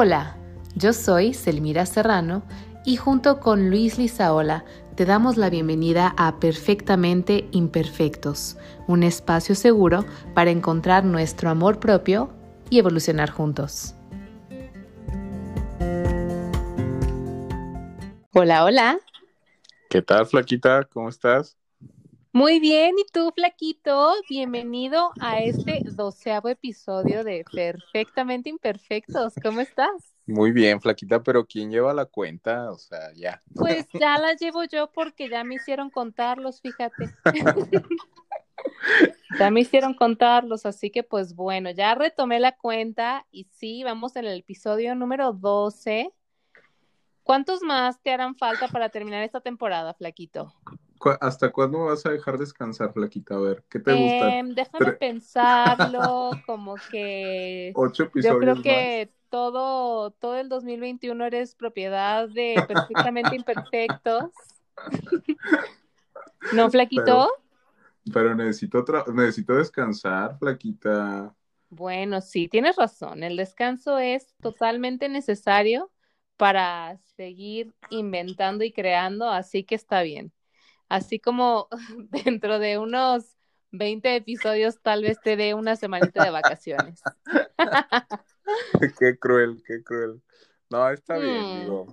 Hola, yo soy Selmira Serrano y junto con Luis Lizaola te damos la bienvenida a Perfectamente Imperfectos, un espacio seguro para encontrar nuestro amor propio y evolucionar juntos. Hola, hola. ¿Qué tal, Flaquita? ¿Cómo estás? Muy bien, ¿y tú, Flaquito? Bienvenido a este doceavo episodio de Perfectamente Imperfectos. ¿Cómo estás? Muy bien, Flaquita, pero ¿quién lleva la cuenta? O sea, ya. Pues ya la llevo yo porque ya me hicieron contarlos, fíjate. ya me hicieron contarlos, así que pues bueno, ya retomé la cuenta y sí, vamos en el episodio número 12. ¿Cuántos más te harán falta para terminar esta temporada, Flaquito? ¿Hasta cuándo vas a dejar descansar, Flaquita? A ver, ¿qué te gusta? Em, déjame pensarlo, como que... Ocho episodios Yo creo que todo, todo el 2021 eres propiedad de perfectamente imperfectos. ¿No, Flaquito? Pero, necesito, necesito descansar, Flaquita. Bueno, sí, tienes razón. El descanso es totalmente necesario para seguir inventando y creando, así que está bien. Así como dentro de unos 20 episodios tal vez te dé una semanita de vacaciones. qué cruel, qué cruel. No, está bien, digo.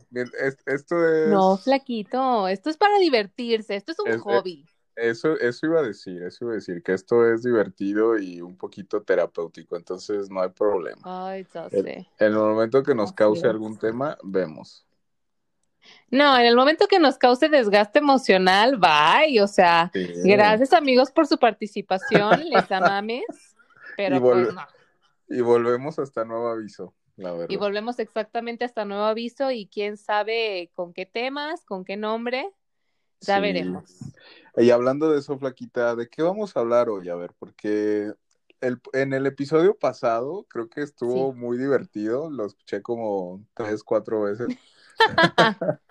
esto es... No, flaquito, esto es para divertirse, esto es un hobby. Eso, eso iba a decir, eso iba a decir, que esto es divertido y un poquito terapéutico, entonces no hay problema. Ay, ya sé. En, el momento que nos cause algún tema, vemos. No, en el momento que nos cause desgaste emocional, bye. O sea, gracias amigos por su participación, les amames, pero pues no. Y volvemos hasta nuevo aviso, la verdad. Y volvemos exactamente hasta nuevo aviso y quién sabe con qué temas, con qué nombre, ya veremos. Y hablando de eso, Flaquita, ¿de qué vamos a hablar hoy? A ver, porque el, en el episodio pasado creo que estuvo muy divertido, lo escuché como tres, cuatro veces.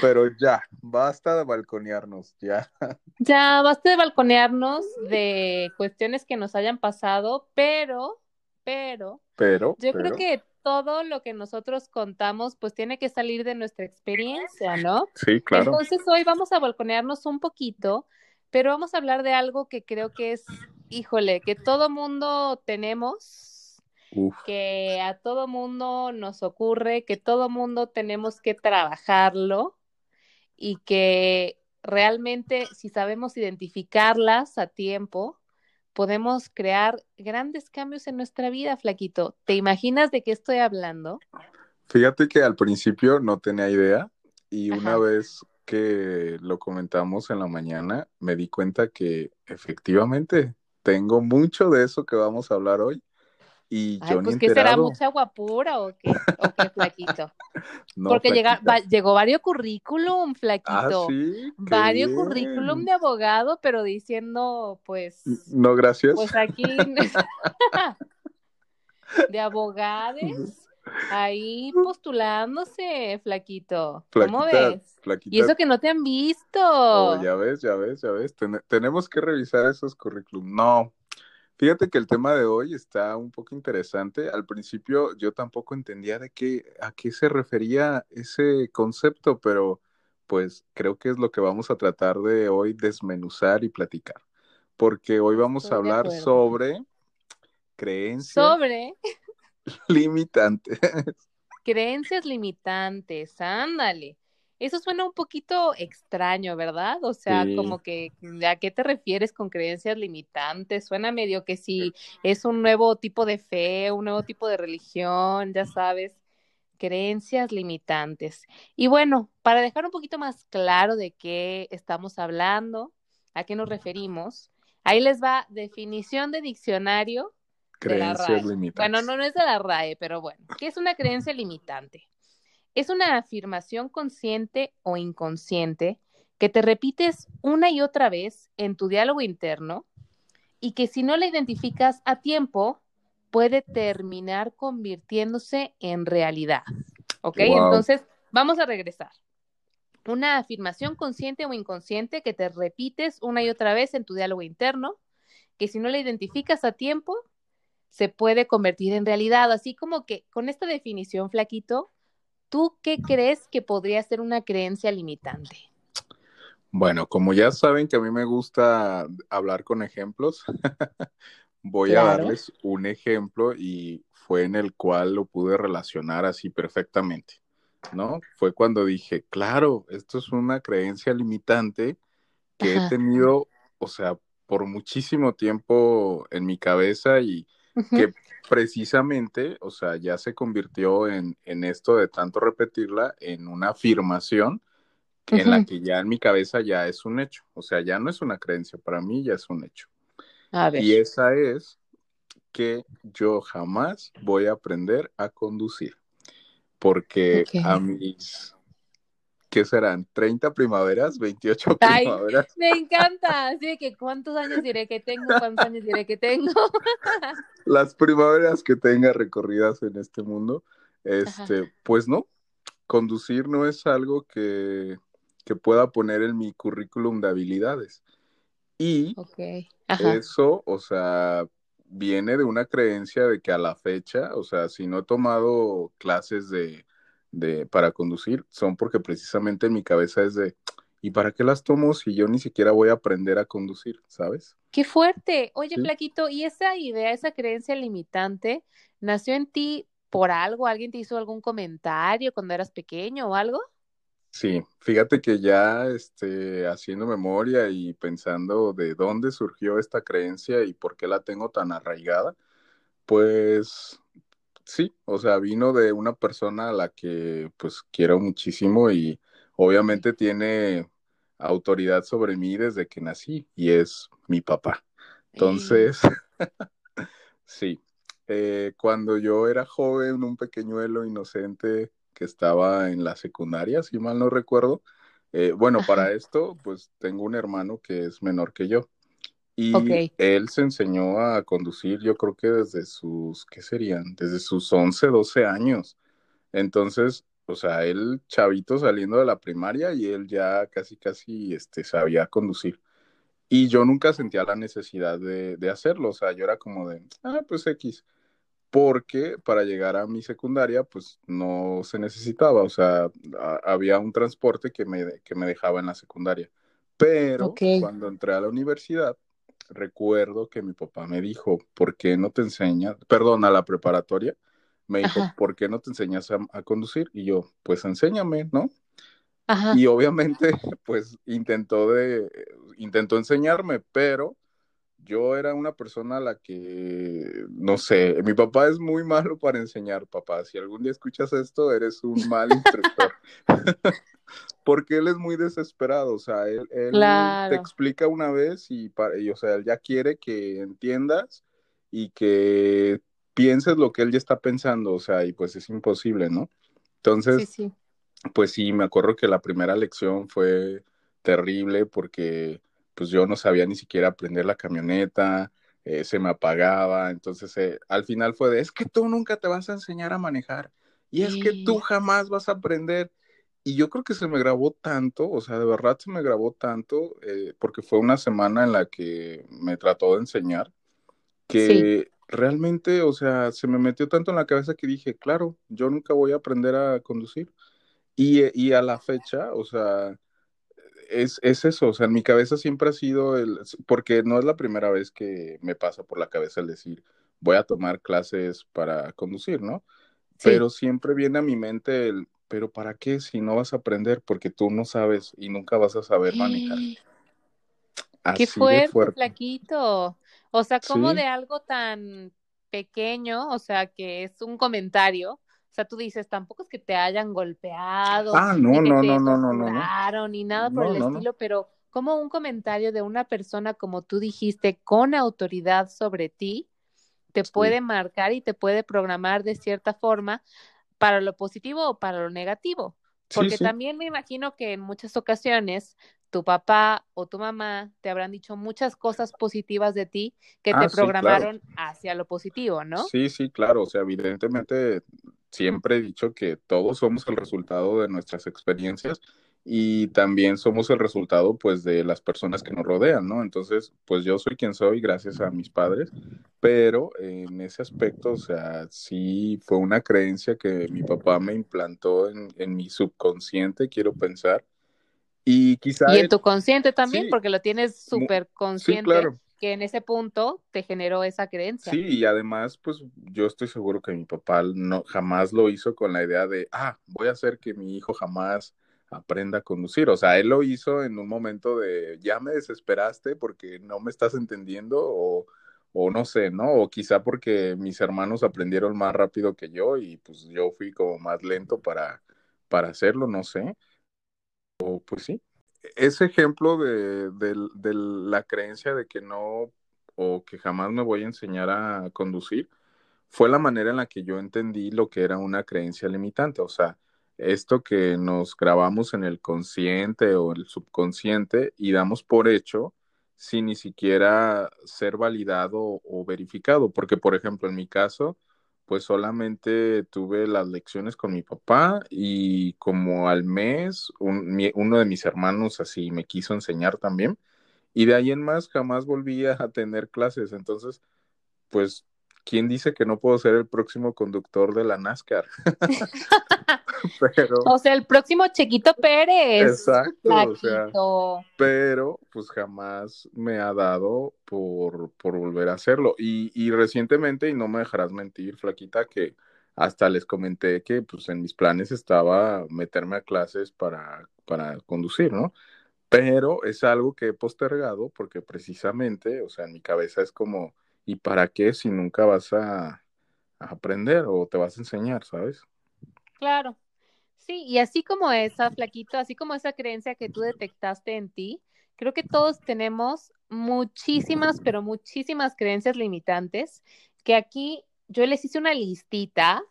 Pero ya, basta de balconearnos, ya. Ya, basta de balconearnos de cuestiones que nos hayan pasado, pero, pero, pero, yo creo que todo lo que nosotros contamos, pues tiene que salir de nuestra experiencia, ¿no? Sí, claro. Entonces hoy vamos a balconearnos un poquito, pero vamos a hablar de algo que creo que es, híjole, que todo mundo tenemos, que a todo mundo nos ocurre, que todo mundo tenemos que trabajarlo y que realmente si sabemos identificarlas a tiempo, podemos crear grandes cambios en nuestra vida, flaquito. ¿Te imaginas de qué estoy hablando? Fíjate que al principio no tenía idea y una vez que lo comentamos en la mañana, me di cuenta que efectivamente tengo mucho de eso que vamos a hablar hoy y yo pues, ¿qué será mucha guapura o qué, o qué flaquito? Porque llega, llegó varios currículum, flaquito. ¿Ah, sí? Varios currículum de abogado, pero diciendo, pues. No, gracias. Pues aquí. de abogados. Ahí postulándose, flaquito. ¿Cómo ves? Y eso que no te han visto. Oh, ya ves, ya ves, ya ves. tenemos que revisar esos currículum. No, Fíjate que el tema de hoy está un poco interesante. Al principio yo tampoco entendía de qué, a qué se refería ese concepto, pero pues creo que es lo que vamos a tratar de hoy desmenuzar y platicar. Porque hoy vamos a hablar sobre creencias sobre limitantes. Creencias limitantes, ándale. Eso suena un poquito extraño, ¿verdad? O sea, como que, ¿a qué te refieres con creencias limitantes? Suena medio que si es un nuevo tipo de fe, un nuevo tipo de religión, ya sabes, creencias limitantes. Y bueno, para dejar un poquito más claro de qué estamos hablando, a qué nos referimos, ahí les va definición de diccionario. Creencias limitantes. Bueno, no, no es de la RAE, pero bueno, ¿qué es una creencia limitante? Es una afirmación consciente o inconsciente que te repites una y otra vez en tu diálogo interno y que si no la identificas a tiempo puede terminar convirtiéndose en realidad. ¿Ok? Entonces, vamos a regresar. Una afirmación consciente o inconsciente que te repites una y otra vez en tu diálogo interno, que si no la identificas a tiempo, se puede convertir en realidad. Así como que con esta definición, Flaquito, ¿tú qué crees que podría ser una creencia limitante? Bueno, como ya saben que a mí me gusta hablar con ejemplos, voy a darles un ejemplo y fue en el cual lo pude relacionar así perfectamente, ¿no? Fue cuando dije, claro, esto es una creencia limitante que he tenido, o sea, por muchísimo tiempo en mi cabeza y que precisamente, o sea, ya se convirtió en, en, esto de tanto repetirla en una afirmación en la que ya en mi cabeza ya es un hecho, o sea, ya no es una creencia, para mí ya es un hecho. Y esa es que yo jamás voy a aprender a conducir, porque a mis ¿qué serán? ¿30 primaveras? ¿28 primaveras? me encanta, así que ¿cuántos años diré que tengo? ¿Cuántos años diré que tengo? Las primaveras que tenga recorridas en este mundo, este, pues no, conducir no es algo que, que, pueda poner en mi currículum de habilidades. Y eso, o sea, viene de una creencia de que a la fecha, o sea, si no he tomado clases de de, para conducir son porque precisamente en mi cabeza es de, ¿y para qué las tomo si yo ni siquiera voy a aprender a conducir, sabes? Qué fuerte. Oye, Plaquito, ¿y esa idea, esa creencia limitante, nació en ti por algo? ¿Alguien te hizo algún comentario cuando eras pequeño o algo? Sí, fíjate que ya este, haciendo memoria y pensando de dónde surgió esta creencia y por qué la tengo tan arraigada, pues sí, o sea, vino de una persona a la que pues quiero muchísimo y obviamente tiene autoridad sobre mí desde que nací y es mi papá. Entonces, sí, eh, cuando yo era joven, un pequeñuelo inocente que estaba en la secundaria, si mal no recuerdo, eh, bueno, para esto, pues tengo un hermano que es menor que yo. Y él se enseñó a conducir, yo creo que desde sus, ¿qué serían? Desde sus 11, 12 años. Entonces, o sea, él chavito saliendo de la primaria y él ya casi, casi, este, sabía conducir. Y yo nunca sentía la necesidad de, de hacerlo, o sea, yo era como de, ah, pues X, porque para llegar a mi secundaria, pues no se necesitaba, o sea, había un transporte que me, que me dejaba en la secundaria. Pero cuando entré a la universidad, recuerdo que mi papá me dijo, ¿por qué no te enseñas? Perdón, a la preparatoria. Me dijo, ¿por qué no te enseñas a, conducir? Y yo, pues enséñame, ¿no? Y obviamente, pues intentó de, intentó enseñarme, pero yo era una persona a la que, no sé, mi papá es muy malo para enseñar, papá. Si algún día escuchas esto, eres un mal instructor. porque él es muy desesperado, o sea, él, te explica una vez y, o sea, él ya quiere que entiendas y que pienses lo que él ya está pensando, o sea, y pues es imposible, ¿no? Entonces, pues sí, me acuerdo que la primera lección fue terrible porque pues yo no sabía ni siquiera aprender la camioneta, eh, se me apagaba, entonces eh, al final fue de, es que tú nunca te vas a enseñar a manejar y es que tú jamás vas a aprender y yo creo que se me grabó tanto, o sea, de verdad se me grabó tanto, eh, porque fue una semana en la que me trató de enseñar, que realmente, o sea, se me metió tanto en la cabeza que dije, claro, yo nunca voy a aprender a conducir. Y, y a la fecha, o sea, es, es, eso, o sea, en mi cabeza siempre ha sido el, porque no es la primera vez que me pasa por la cabeza el decir, voy a tomar clases para conducir, ¿no? Pero siempre viene a mi mente el, pero ¿para qué si no vas a aprender? Porque tú no sabes y nunca vas a saber manejar. qué fuerte, flaquito. O sea, como de algo tan pequeño, o sea, que es un comentario. O sea, tú dices, tampoco es que te hayan golpeado, ah, no, no, no, no, no, no, ni nada por el estilo, pero como un comentario de una persona, como tú dijiste, con autoridad sobre ti, te puede marcar y te puede programar de cierta forma para lo positivo o para lo negativo. Porque también me imagino que en muchas ocasiones tu papá o tu mamá te habrán dicho muchas cosas positivas de ti que te ah, programaron hacia lo positivo, ¿no? Sí, sí, claro. O sea, evidentemente siempre he dicho que todos somos el resultado de nuestras experiencias y también somos el resultado pues de las personas que nos rodean, ¿no? Entonces, pues yo soy quien soy gracias a mis padres, pero en ese aspecto, o sea, sí fue una creencia que mi papá me implantó en, en mi subconsciente, quiero pensar. Y quizá... Y en tu consciente también, porque lo tienes súper consciente. claro que en ese punto te generó esa creencia. Sí, y además, pues yo estoy seguro que mi papá no jamás lo hizo con la idea de, ah, voy a hacer que mi hijo jamás aprenda a conducir. O sea, él lo hizo en un momento de, ya me desesperaste porque no me estás entendiendo o, o no sé, ¿no? O quizá porque mis hermanos aprendieron más rápido que yo y pues yo fui como más lento para, para hacerlo, no sé. O pues sí. Ese ejemplo de, de la creencia de que no o que jamás me voy a enseñar a conducir fue la manera en la que yo entendí lo que era una creencia limitante. O sea, esto que nos grabamos en el consciente o el subconsciente y damos por hecho sin ni siquiera ser validado o verificado. Porque, por ejemplo, en mi caso, pues solamente tuve las lecciones con mi papá y como al mes uno de mis hermanos así me quiso enseñar también. Y de ahí en más jamás volví a tener clases. Entonces, pues ¿quién dice que no puedo ser el próximo conductor de la NASCAR? pero, o sea, el próximo Chequito Pérez. Exacto, o sea, pero pues jamás me ha dado por, por volver a hacerlo. Y, y recientemente, y no me dejarás mentir, Flaquita, que hasta les comenté que pues en mis planes estaba meterme a clases para, para conducir, ¿no? Pero es algo que he postergado porque precisamente, o sea, en mi cabeza es como ¿Y para qué si nunca vas a, aprender o te vas a enseñar, sabes? Claro. Sí, y así como esa, flaquito, así como esa creencia que tú detectaste en ti, creo que todos tenemos muchísimas, pero muchísimas creencias limitantes que aquí yo les hice una listita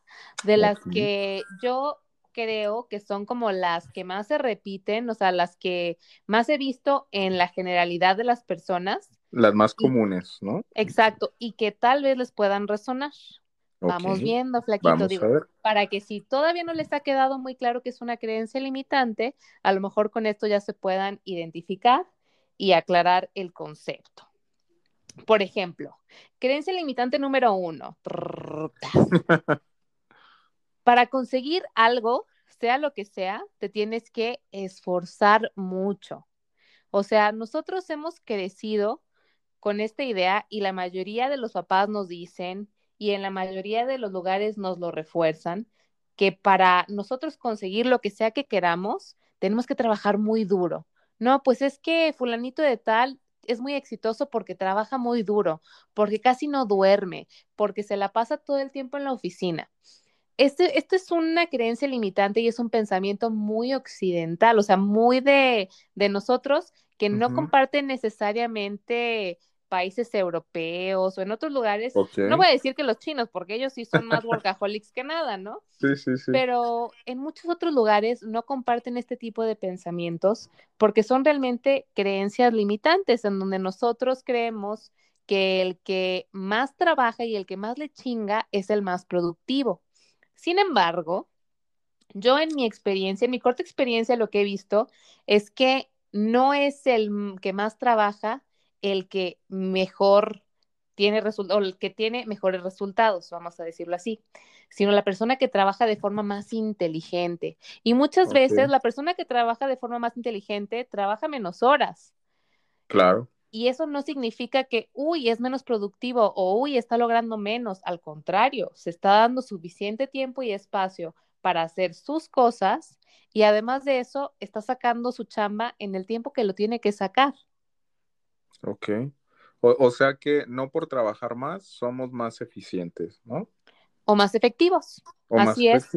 de las que yo creo que son como las que más se repiten, o sea, las que más he visto en la generalidad de las personas las más comunes, ¿no? Exacto, y que tal vez les puedan resonar. Vamos viendo, Flaquito, digo, para que si todavía no les ha quedado muy claro que es una creencia limitante, a lo mejor con esto ya se puedan identificar y aclarar el concepto. Por ejemplo, creencia limitante número uno. para conseguir algo, sea lo que sea, te tienes que esforzar mucho. O sea, nosotros hemos crecido con esta idea y la mayoría de los papás nos dicen y en la mayoría de los lugares nos lo refuerzan, que para nosotros conseguir lo que sea que queramos, tenemos que trabajar muy duro. No, pues es que fulanito de tal es muy exitoso porque trabaja muy duro, porque casi no duerme, porque se la pasa todo el tiempo en la oficina. Este, esto es una creencia limitante y es un pensamiento muy occidental, o sea, muy de, de nosotros que no comparten necesariamente países europeos o en otros lugares, no voy a decir que los chinos, porque ellos sí son más workaholics que nada, ¿no? Sí, sí, sí. Pero en muchos otros lugares no comparten este tipo de pensamientos porque son realmente creencias limitantes en donde nosotros creemos que el que más trabaja y el que más le chinga es el más productivo. Sin embargo, yo en mi experiencia, en mi corta experiencia, lo que he visto es que no es el que más trabaja el que mejor tiene resultados, o el que tiene mejores resultados, vamos a decirlo así, sino la persona que trabaja de forma más inteligente. Y muchas veces la persona que trabaja de forma más inteligente trabaja menos horas. Claro. Y eso no significa que, uy, es menos productivo o, uy, está logrando menos. Al contrario, se está dando suficiente tiempo y espacio para hacer sus cosas y además de eso, está sacando su chamba en el tiempo que lo tiene que sacar. Ok. O, sea que no por trabajar más somos más eficientes, ¿no? O más efectivos. Así es.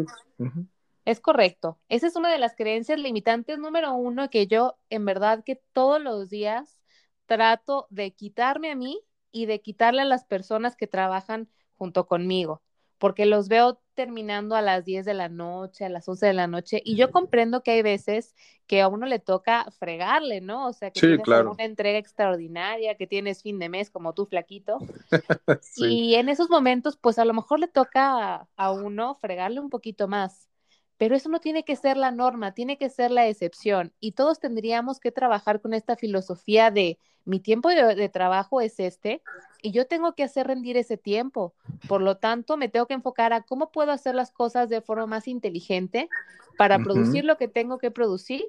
Es correcto. Esa es una de las creencias limitantes número uno que yo en verdad que todos los días trato de quitarme a mí y de quitarle a las personas que trabajan junto conmigo porque los veo terminando a las 10 de la noche, a las 11 de la noche, y yo comprendo que hay veces que a uno le toca fregarle, ¿no? O sea, que tienes una entrega extraordinaria, que tienes fin de mes como tú, flaquito. Y en esos momentos, pues a lo mejor le toca a, uno fregarle un poquito más. pero eso no tiene que ser la norma, tiene que ser la excepción. Y todos tendríamos que trabajar con esta filosofía de mi tiempo de, trabajo es este y yo tengo que hacer rendir ese tiempo. Por lo tanto, me tengo que enfocar a cómo puedo hacer las cosas de forma más inteligente para producir lo que tengo que producir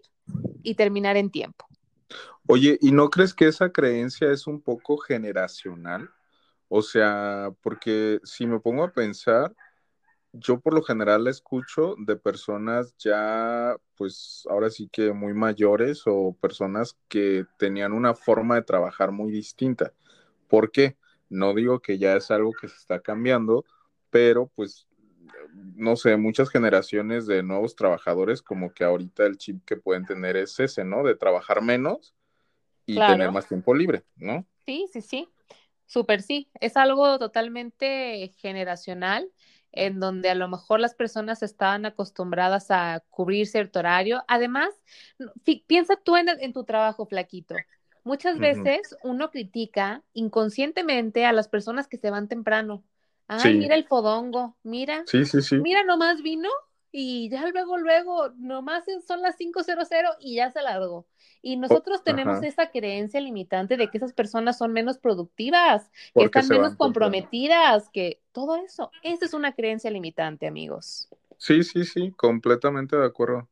y terminar en tiempo. Oye, ¿y no crees que esa creencia es un poco generacional? O sea, porque si me pongo a pensar, yo por lo general la escucho de personas ya, pues ahora sí que muy mayores o personas que tenían una forma de trabajar muy distinta. ¿Por qué? No digo que ya es algo que se está cambiando, pero pues, no sé, muchas generaciones de nuevos trabajadores como que ahorita el chip que pueden tener es ese, ¿no? De trabajar menos y tener más tiempo libre, ¿no? Sí, sí, sí. Súper sí. Es algo totalmente generacional en donde a lo mejor las personas estaban acostumbradas a cubrir cierto horario. Además, piensa tú en, tu trabajo, flaquito. Muchas veces uno critica inconscientemente a las personas que se van temprano. Ay, mira el fodongo, mira. Sí, sí, sí. Mira, nomás vino y ya luego, luego, nomás son las 5.00 y ya se largó. Y nosotros tenemos esa creencia limitante de que esas personas son menos productivas, que están menos comprometidas, que todo eso, esa es una creencia limitante, amigos. Sí, sí, sí, completamente de acuerdo.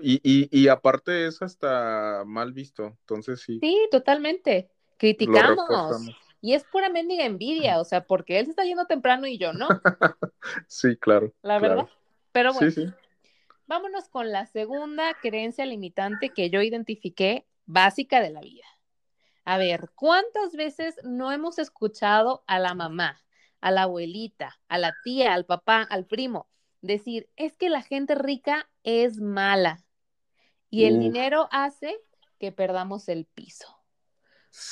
Y, y, y aparte es hasta mal visto, entonces sí. Sí, totalmente. Criticamos. Y es pura mendiga envidia, o sea, porque él se está yendo temprano y yo no. sí, claro. La verdad. Pero bueno, vámonos con la segunda creencia limitante que yo identifiqué básica de la vida. A ver, ¿cuántas veces no hemos escuchado a la mamá, a la abuelita, a la tía, al papá, al primo decir, es que la gente rica es mala y el dinero hace que perdamos el piso?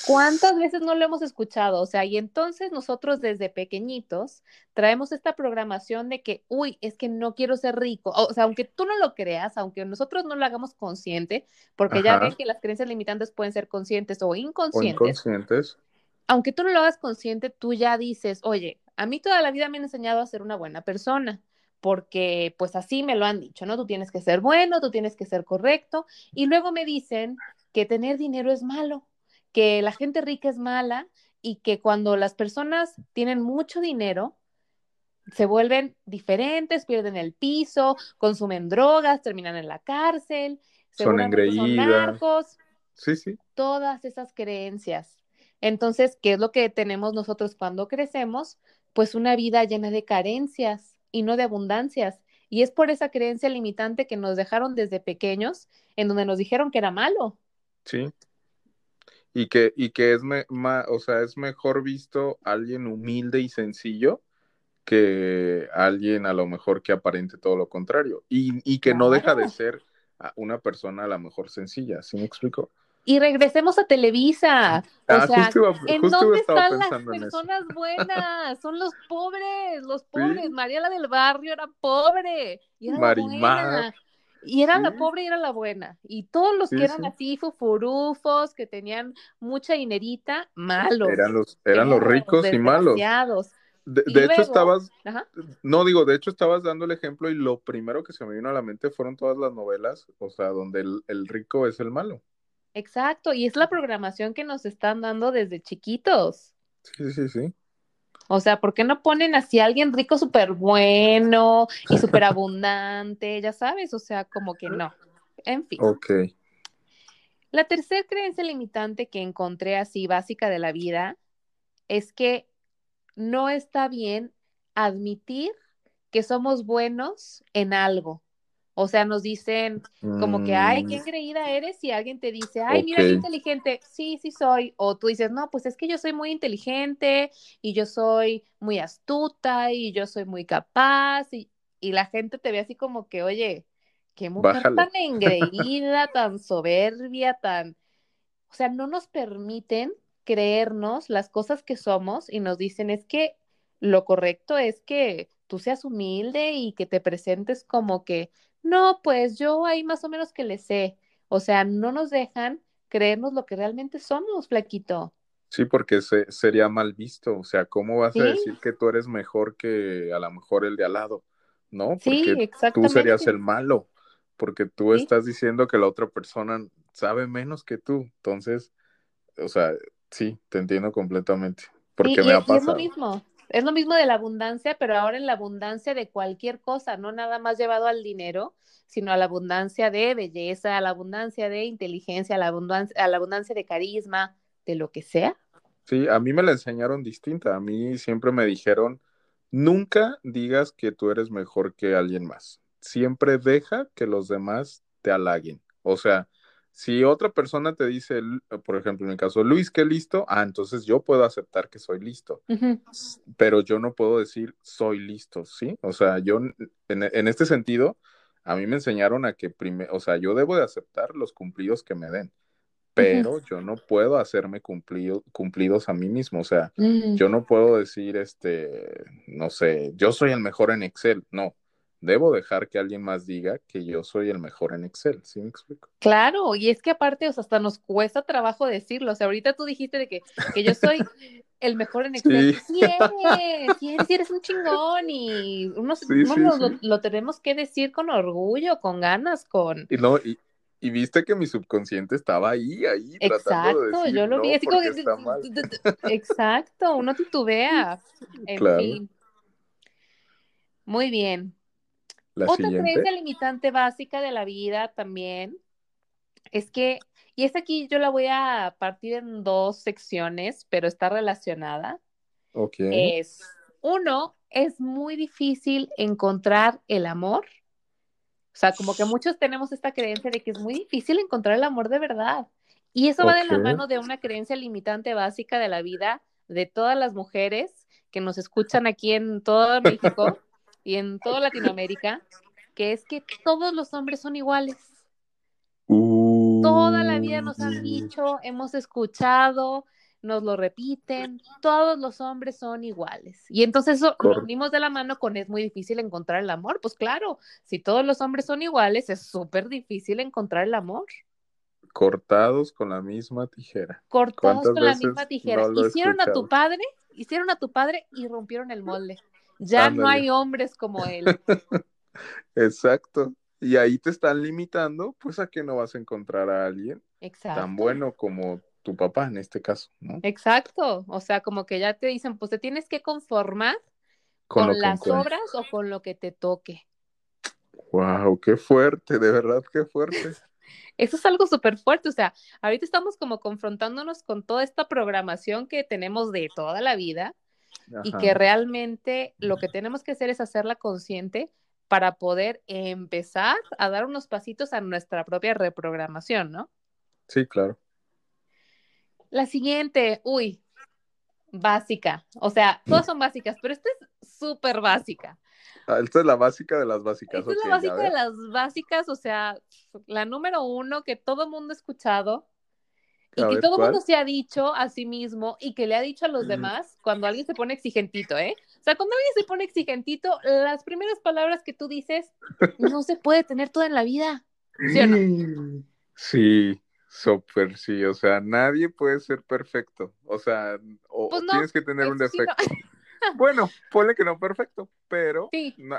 ¿Cuántas veces no lo hemos escuchado? O sea, y entonces nosotros desde pequeñitos traemos esta programación de que, uy, es que no quiero ser rico. O sea, aunque tú no lo creas, aunque nosotros no lo hagamos consciente, porque ya ven que las creencias limitantes pueden ser conscientes o inconscientes. O inconscientes. Aunque tú no lo hagas consciente, tú ya dices, oye, a mí toda la vida me han enseñado a ser una buena persona porque pues así me lo han dicho, ¿no? Tú tienes que ser bueno, tú tienes que ser correcto, y luego me dicen que tener dinero es malo que la gente rica es mala y que cuando las personas tienen mucho dinero, se vuelven diferentes, pierden el piso, consumen drogas, terminan en la cárcel, son engreídas, narcos, sí, sí. todas esas creencias. Entonces, ¿qué es lo que tenemos nosotros cuando crecemos? Pues una vida llena de carencias y no de abundancias. Y es por esa creencia limitante que nos dejaron desde pequeños, en donde nos dijeron que era malo. Sí, y que, y que es, o sea, es mejor visto alguien humilde y sencillo que alguien a lo mejor que aparente todo lo contrario y, y que no deja de ser una persona a lo mejor sencilla, ¿sí me explico? Y regresemos a Televisa. O ah, ¿en dónde están las personas buenas? Son los pobres, los pobres. María la del barrio era pobre. Y era Marimar. Y era la pobre y era la buena. Y todos los que eran así fufurufos, que tenían mucha dinerita, malos. Eran los, eran los ricos y malos. De, de hecho, estabas, no digo, de hecho estabas dando el ejemplo y lo primero que se me vino a la mente fueron todas las novelas, o sea, donde el, el rico es el malo. Exacto, y es la programación que nos están dando desde chiquitos. Sí, sí, sí. O sea, ¿por qué no ponen así a alguien rico súper bueno y súper abundante? Ya sabes, o sea, como que no. En fin. Ok. La tercera creencia limitante que encontré así básica de la vida es que no está bien admitir que somos buenos en algo. O sea, nos dicen como que, ay, qué mm. creída eres y alguien te dice, ay, mira qué inteligente, sí, sí soy. O tú dices, no, pues es que yo soy muy inteligente y yo soy muy astuta y yo soy muy capaz. Y, la gente te ve así como que, oye, qué mujer tan engreída, tan soberbia, tan... O sea, no nos permiten creernos las cosas que somos y nos dicen, es que lo correcto es que tú seas humilde y que te presentes como que no, pues yo ahí más o menos que le sé. O sea, no nos dejan creernos lo que realmente somos, flaquito. Sí, porque se, sería mal visto. O sea, ¿cómo vas a decir que tú eres mejor que a lo mejor el de al lado? ¿no? Porque tú serías el malo, porque tú estás diciendo que la otra persona sabe menos que tú. Entonces, o sea, sí, te entiendo completamente. Porque me ha pasado. es lo mismo. Es lo mismo de la abundancia, pero ahora en la abundancia de cualquier cosa, no nada más llevado al dinero, sino a la abundancia de belleza, a la abundancia de inteligencia, a la abundancia, a la abundancia de carisma, de lo que sea. Sí, a mí me la enseñaron distinta. A mí siempre me dijeron, nunca digas que tú eres mejor que alguien más. Siempre deja que los demás te halaguen. O sea, si otra persona te dice, por ejemplo, en el caso, Luis, qué listo, ah, entonces yo puedo aceptar que soy listo, pero yo no puedo decir soy listo, ¿sí? O sea, yo en, este sentido, a mí me enseñaron a que, primero, o sea, yo debo de aceptar los cumplidos que me den, pero yo no puedo hacerme cumplido, cumplidos a mí mismo, o sea, mm. yo no puedo decir, este, no sé, yo soy el mejor en Excel, no, debo dejar que alguien más diga que yo soy el mejor en Excel, ¿sí me explico? Claro, y es que aparte, o sea, hasta nos cuesta trabajo decirlo, o sea, ahorita tú dijiste de que, que yo soy el mejor en Excel, sí, sí eres, eres, un chingón y uno, lo, tenemos que decir con orgullo, con ganas, con... Y no, y, y viste que mi subconsciente estaba ahí, ahí, tratando de decir, yo lo vi, así como Exacto, uno titubea. En claro. fin. Muy bien. Otra creencia limitante básica de la vida también es que, y esta aquí yo la voy a partir en dos secciones, pero está relacionada. Ok. Es, uno, es muy difícil encontrar el amor. O sea, como que muchos tenemos esta creencia de que es muy difícil encontrar el amor de verdad. Y eso va de la mano de una creencia limitante básica de la vida de todas las mujeres que nos escuchan aquí en todo México y en toda Latinoamérica, que es que todos los hombres son iguales. Toda la vida nos han dicho, hemos escuchado, nos lo repiten, todos los hombres son iguales. Y entonces eso nos unimos de la mano con es muy difícil encontrar el amor. Pues claro, si todos los hombres son iguales, es súper difícil encontrar el amor. Cortados con la misma tijera. Cortados con la misma tijera. hicieron a tu padre, hicieron a tu padre y rompieron el molde. Ya no hay hombres como él. Exacto. Y ahí te están limitando, pues a que no vas a encontrar a alguien tan bueno como tu papá en este caso, ¿no? Exacto. O sea, como que ya te dicen, pues te tienes que conformar con, las obras o con lo que te toque. Wow, qué fuerte, de verdad, qué fuerte. Eso es algo súper fuerte, o sea, ahorita estamos como confrontándonos con toda esta programación que tenemos de toda la vida y que realmente lo que tenemos que hacer es hacerla consciente para poder empezar a dar unos pasitos a nuestra propia reprogramación, ¿no? Sí, claro. La siguiente, uy, básica. O sea, todas son básicas, pero esta es súper básica. Ah, esta es la básica de las básicas. Esta es la básica de las básicas, o sea, la número uno que todo mundo ha escuchado y que todo el mundo se ha dicho a sí mismo y que le ha dicho a los demás cuando alguien se pone exigentito, ¿eh? O sea, cuando alguien se pone exigentito, las primeras palabras que tú dices, no se puede tener todo en la vida. ¿Sí o no? Sí, súper sí. O sea, nadie puede ser perfecto. O sea, o, pues tienes que tener un defecto. Bueno, ponle que no perfecto, pero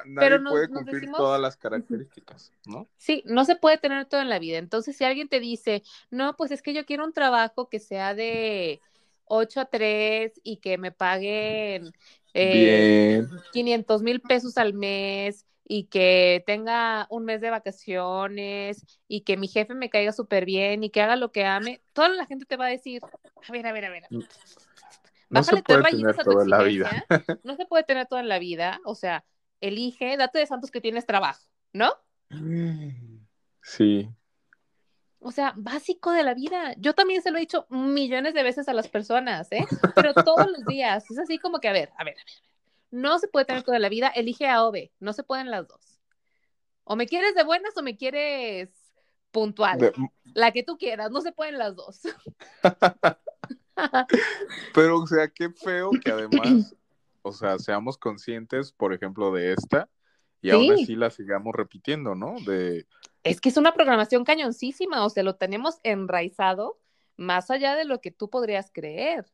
nadie puede cumplir todas las características, ¿no? Sí, no se puede tener todo en la vida. Entonces, si alguien te dice, no, pues es que yo quiero un trabajo que sea de 8 a 3 y que me paguen eh, 500 mil pesos al mes y que tenga un mes de vacaciones y que mi jefe me caiga súper bien y que haga lo que ame, toda la gente te va a decir, a ver, a ver, a ver. Mm. No se puede tener todo en la vida. No se puede tener todo en la vida. O sea, elige, date de santos que tienes trabajo, ¿no? Sí. O sea, básico de la vida. Yo también se lo he dicho millones de veces a las personas, ¿eh? Pero todos los días. Es así como que, a ver, a ver, a ver. No se puede tener todo en la vida. Elige A o B. No se pueden las dos. O me quieres de buenas o me quieres puntual. La que tú quieras. No se pueden las dos. Pero, o sea, qué feo que además, o sea, seamos conscientes, por ejemplo, de esta y aún así la sigamos repitiendo, ¿no? De... Es que es una programación cañoncísima, o sea, lo tenemos enraizado más allá de lo que tú podrías creer.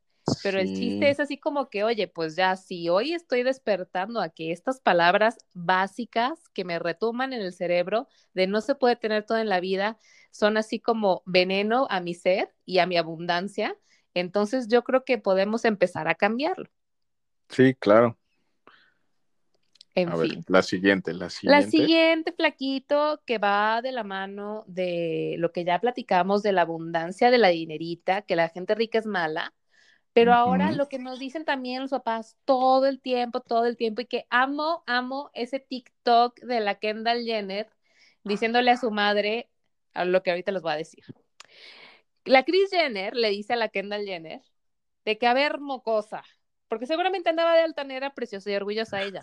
Pero el chiste es así como que, oye, pues ya, si hoy estoy despertando a que estas palabras básicas que me retuman en el cerebro de no se puede tener todo en la vida, son así como veneno a mi ser y a mi abundancia, entonces yo creo que podemos empezar a cambiarlo. Sí, claro. En fin. la siguiente, la siguiente. La siguiente, flaquito, que va de la mano de lo que ya platicamos de la abundancia de la dinerita, que la gente rica es mala, pero ahora lo que nos dicen también los papás todo el tiempo, todo el tiempo, y que amo, amo ese TikTok de la Kendall Jenner diciéndole a su madre a lo que ahorita les voy a decir. La Kris Jenner le dice a la Kendall Jenner de que a ver, mocosa, porque seguramente andaba de altanera, preciosa y orgullosa ella.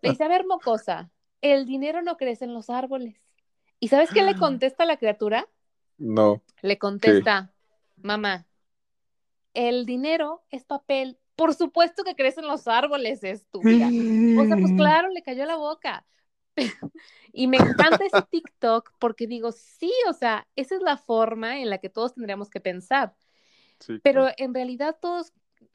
Le dice, a ver, mocosa, el dinero no crece en los árboles. ¿Y sabes qué le contesta la criatura? No. Le contesta, mamá, el dinero es papel. Por supuesto que crece en los árboles, estúpida. O sea, pues claro, le cayó la boca. y me encanta ese TikTok porque digo, sí, o sea, esa es la forma en la que todos tendríamos que pensar. Pero en realidad todos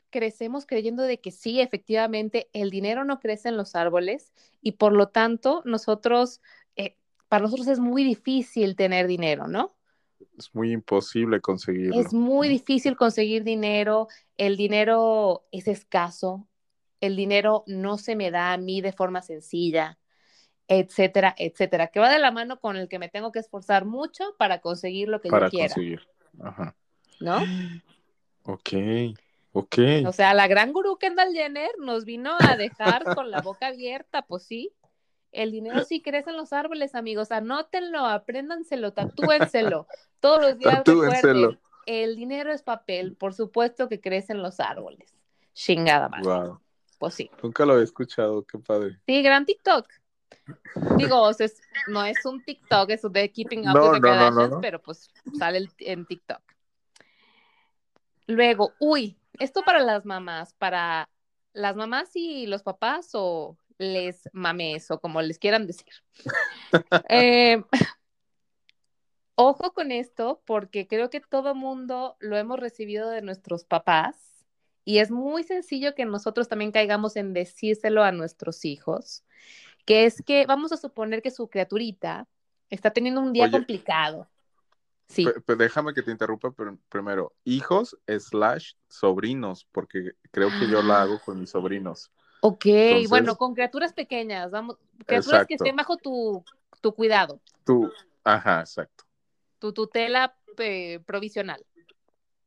crecemos creyendo de que sí, efectivamente, el dinero no crece en los árboles y por lo tanto nosotros, eh, para nosotros es muy difícil tener dinero, ¿no? Es muy imposible conseguirlo. Es muy difícil conseguir dinero, el dinero es escaso, el dinero no se me da a mí de forma sencilla, etcétera, etcétera, que va de la mano con el que me tengo que esforzar mucho para conseguir lo que yo quiera. Para conseguir, ajá. ¿No? Ok. Ok. O sea, la gran gurú Kendall Jenner nos vino a dejar con la boca abierta, pues sí. El dinero sí crece en los árboles, amigos. Anótenlo, apréndanselo, tatúenselo. Todos los días recuerden, el dinero es papel, por supuesto que crece en los árboles. Chingada más. Wow. Pues sí. Nunca lo había escuchado, qué padre. Sí, gran TikTok. Digo, no es un TikTok, es de Keeping Up with the pero pues sale en TikTok. Luego, uy, esto para las mamás, para las mamás y los papás o les mames o como les quieran decir. Eh, ojo con esto porque creo que todo mundo lo hemos recibido de nuestros papás y es muy sencillo que nosotros también caigamos en decírselo a nuestros hijos, que es que vamos a suponer que su criaturita está teniendo un día complicado Sí. déjame que te interrumpa primero. Hijos slash sobrinos, porque creo que yo la hago con mis sobrinos. Ok, bueno, con criaturas pequeñas, vamos, criaturas que estén bajo tu, cuidado. Tu, ajá, exacto. Tu tutela provisional.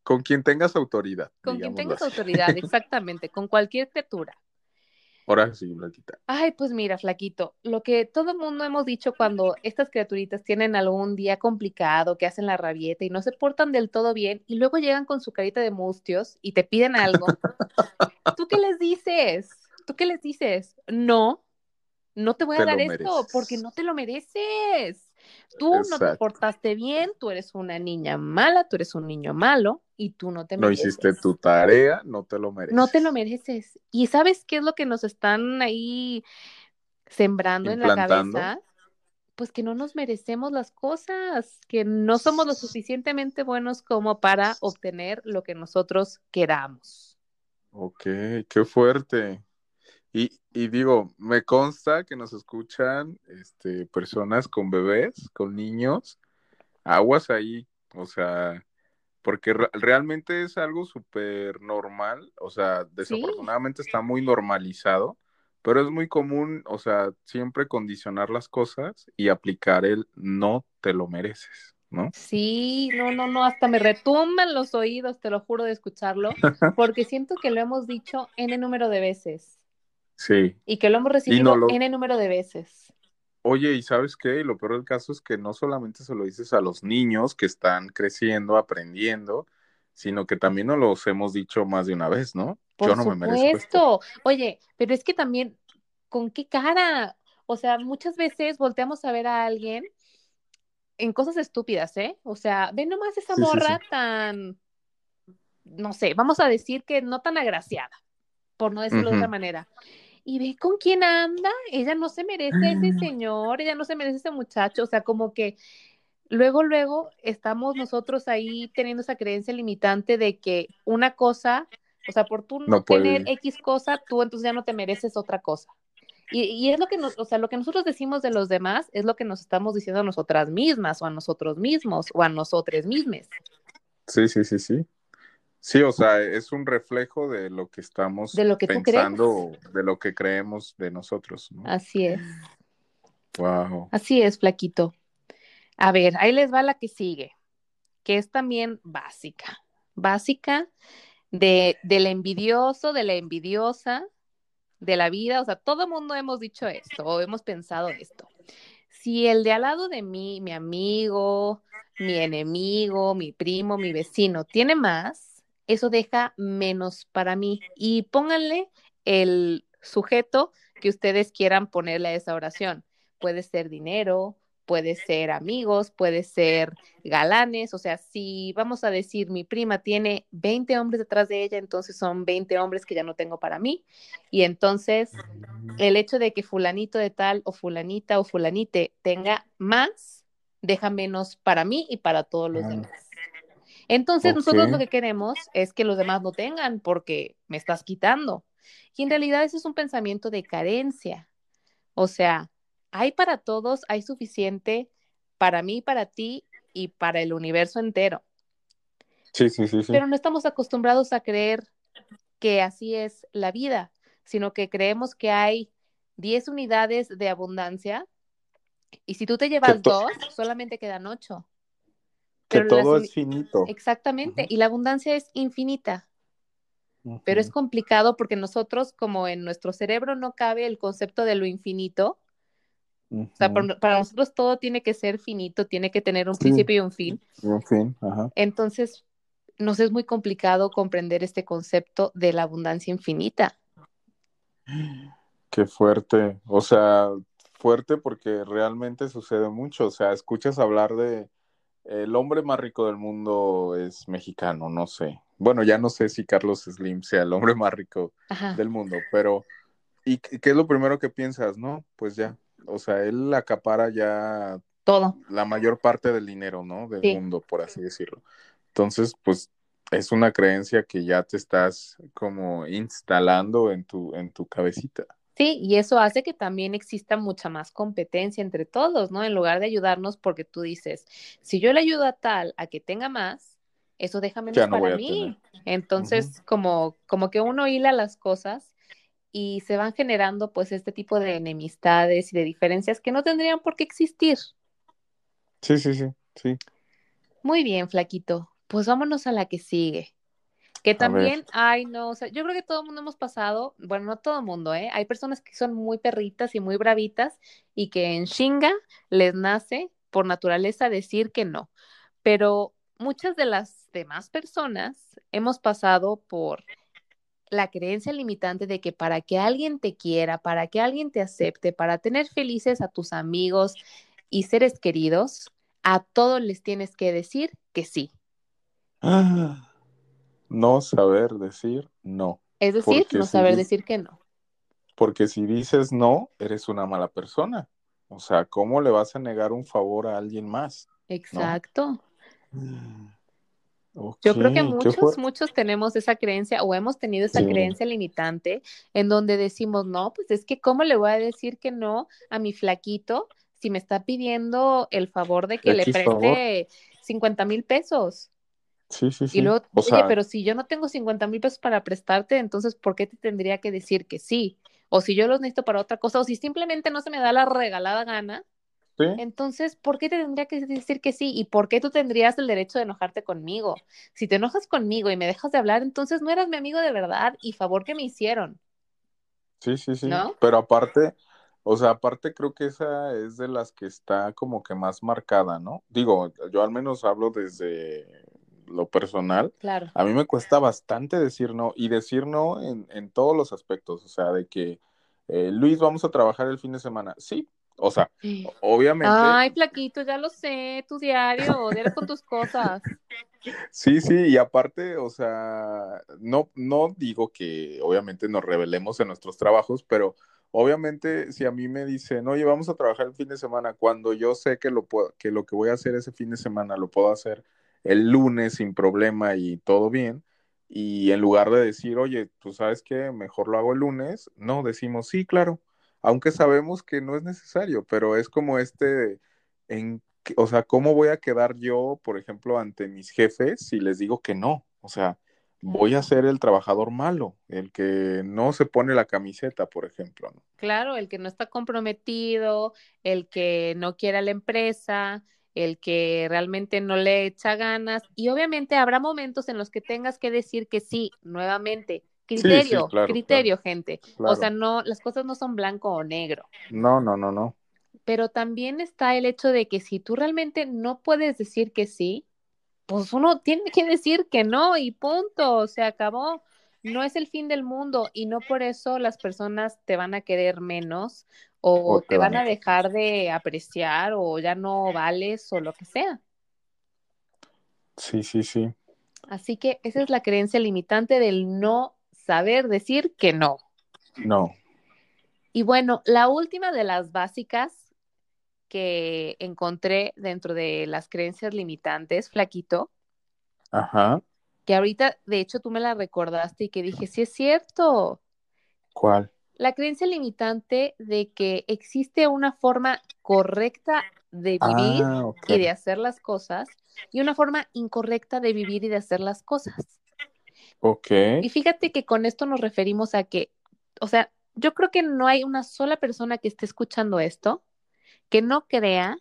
Con quien tengas autoridad. Con quien tengas autoridad, exactamente, con cualquier criatura. Ahora sí, Flaquita. Ay, pues mira, Flaquito, lo que todo el mundo hemos dicho cuando estas criaturitas tienen algún día complicado, que hacen la rabieta y no se portan del todo bien, y luego llegan con su carita de mustios y te piden algo, ¿tú qué les dices? ¿Tú qué les dices? No, no te voy a dar esto porque no te lo mereces. Tú no te portaste bien, tú eres una niña mala, tú eres un niño malo y tú no te mereces. No hiciste tu tarea, no te lo mereces. No te lo mereces. ¿Y sabes qué es lo que nos están ahí sembrando en la cabeza? Pues que no nos merecemos las cosas, que no somos lo suficientemente buenos como para obtener lo que nosotros queramos. Ok, qué fuerte. Y, y, digo, me consta que nos escuchan este, personas con bebés, con niños, aguas ahí, o sea, porque realmente es algo súper normal, o sea, desafortunadamente está muy normalizado, pero es muy común, o sea, siempre condicionar las cosas y aplicar el no te lo mereces. ¿No? Sí, no, no, no, hasta me retumban los oídos, te lo juro de escucharlo, porque siento que lo hemos dicho el número de veces. Sí. Y que lo hemos recibido en el número de veces. Oye, ¿y sabes qué? lo peor del caso es que no solamente se lo dices a los niños que están creciendo, aprendiendo, sino que también nos los hemos dicho más de una vez, ¿no? Por Yo no me merezco esto. Oye, pero es que también, ¿con qué cara? O sea, muchas veces volteamos a ver a alguien en cosas estúpidas, ¿eh? O sea, ve nomás esa morra tan, no sé, vamos a decir que no tan agraciada, por no decirlo de otra manera y ve con quién anda, ella no se merece ese señor, ella no se merece ese muchacho, o sea, como que luego, luego estamos nosotros ahí teniendo esa creencia limitante de que una cosa O sea, por tú no, tener X cosa, tú entonces ya no te mereces otra cosa. Y, y, es lo que nos, o sea, lo que nosotros decimos de los demás es lo que nos estamos diciendo a nosotras mismas o a nosotros mismos o a nosotros mismos. Sí, sí, sí, sí. Sí, o sea, es un reflejo de lo que estamos de lo que pensando, de lo que creemos de nosotros. Así es. Wow. Así es, flaquito. A ver, ahí les va la que sigue, que es también básica. Básica de, del envidioso, de la envidiosa, de la vida. O sea, todo el mundo hemos dicho esto o hemos pensado esto. Si el de al lado de mí, mi amigo, mi enemigo, mi primo, mi vecino, tiene más, eso deja menos para mí. Y pónganle el sujeto que ustedes quieran ponerle a esa oración. Puede ser dinero, puede ser amigos, puede ser galanes, o sea, si vamos a decir mi prima tiene 20 hombres detrás de ella, entonces son 20 hombres que ya no tengo para mí. Y entonces el hecho de que fulanito de tal o fulanita o fulanite tenga más, deja menos para mí y para todos los demás. Entonces nosotros lo que queremos es que los demás no tengan porque me estás quitando. Y en realidad ese es un pensamiento de carencia. O sea, hay para todos, hay suficiente para mí, para ti y para el universo entero. Sí, sí, sí, sí. Pero no estamos acostumbrados a creer que así es la vida, sino que creemos que hay 10 unidades de abundancia y si tú te llevas dos, solamente quedan ocho que todo es finito. Exactamente, y la abundancia es infinita. Pero es complicado porque nosotros, como en nuestro cerebro no cabe el concepto de lo infinito, o sea, para, nosotros todo tiene que ser finito, tiene que tener un principio y un fin. Un fin, ajá. Entonces, nos es muy complicado comprender este concepto de la abundancia infinita. Qué fuerte, o sea, fuerte porque realmente sucede mucho, o sea, escuchas hablar de, el hombre más rico del mundo es mexicano, no sé. Bueno, ya no sé si Carlos Slim sea el hombre más rico del mundo, pero ¿y qué es lo primero que piensas? No, pues ya, o sea, él acapara ya todo. La mayor parte del dinero, ¿no? Del mundo, por así decirlo. Entonces, pues es una creencia que ya te estás como instalando en tu, en tu cabecita. Sí, y eso hace que también exista mucha más competencia entre todos, ¿no? En lugar de ayudarnos, porque tú dices, si yo le ayudo a tal a que tenga más, eso deja menos para mí. Entonces, como, como que uno hila las cosas y se van generando pues este tipo de enemistades y de diferencias que no tendrían por qué existir. Sí, sí, sí, sí. Muy bien, flaquito. Pues vámonos a la que sigue. Que también, ay, no, o sea, yo creo que todo el mundo hemos pasado, bueno, no todo el mundo, ¿eh? Hay personas que son muy perritas y muy bravitas y que en Shinga les nace por naturaleza decir que no. Pero muchas de las demás personas hemos pasado por la creencia limitante de que para que alguien te quiera, para que alguien te acepte, para tener felices a tus amigos y seres queridos, a todos les tienes que decir que sí. Ah no saber decir no. Es decir, no saber decir que no. Porque si dices no, eres una mala persona. O sea, ¿cómo le vas a negar un favor a alguien más? Exacto. Yo creo que muchos, muchos tenemos esa creencia o hemos tenido esa creencia limitante en donde decimos, no, pues es que ¿cómo le voy a decir que no a mi flaquito si me está pidiendo el favor de que le preste 50 mil pesos? Sí, sí, sí. Y luego, oye, pero si yo no tengo 50 mil pesos para prestarte, entonces, ¿por qué te tendría que decir que sí? O si yo los necesito para otra cosa, o si simplemente no se me da la regalada gana, ¿Sí? entonces, ¿por qué te tendría que decir que sí? ¿Y por qué tú tendrías el derecho de enojarte conmigo? Si te enojas conmigo y me dejas de hablar, entonces no eras mi amigo de verdad y favor que me hicieron. Sí, sí, sí. ¿No? Pero aparte, o sea, aparte creo que esa es de las que está como que más marcada, ¿no? Digo, yo al menos hablo desde lo personal, claro. a mí me cuesta bastante decir no y decir no en, en todos los aspectos, o sea, de que eh, Luis, vamos a trabajar el fin de semana, sí, o sea, obviamente. Ay, Plaquito, ya lo sé, tu diario, diario con tus cosas. Sí, sí, y aparte, o sea, no, no digo que obviamente nos revelemos en nuestros trabajos, pero obviamente si a mí me dicen, oye, vamos a trabajar el fin de semana, cuando yo sé que lo, puedo, que lo que voy a hacer ese fin de semana lo puedo hacer el lunes sin problema y todo bien, y en lugar de decir, oye, tú sabes que mejor lo hago el lunes, no, decimos, sí, claro, aunque sabemos que no es necesario, pero es como este, en, o sea, ¿cómo voy a quedar yo, por ejemplo, ante mis jefes si les digo que no? O sea, voy a ser el trabajador malo, el que no se pone la camiseta, por ejemplo. Claro, el que no está comprometido, el que no quiere a la empresa, el que realmente no le echa ganas y obviamente habrá momentos en los que tengas que decir que sí, nuevamente. Criterio, criterio, gente. O sea, no, las cosas no son blanco o negro. No, no, no, no. Pero también está el hecho de que si tú realmente no puedes decir que sí, pues uno tiene que decir que no y punto, se acabó. No es el fin del mundo y no por eso las personas te van a querer menos o, te van a dejar de apreciar o ya no vales o lo que sea. Sí, sí, sí. Así que esa es la creencia limitante del no saber decir que no. No. Y bueno, la última de las básicas que encontré dentro de las creencias limitantes, flaquito. Ajá. Que ahorita, de hecho, tú me la recordaste y que dije, sí es cierto. ¿Cuál? La creencia limitante de que existe una forma correcta de vivir ah, y de hacer las cosas y una forma incorrecta de vivir y de hacer las cosas. Ok. Y fíjate que con esto nos referimos a que, o sea, yo creo que no hay una sola persona que esté escuchando esto que no crea,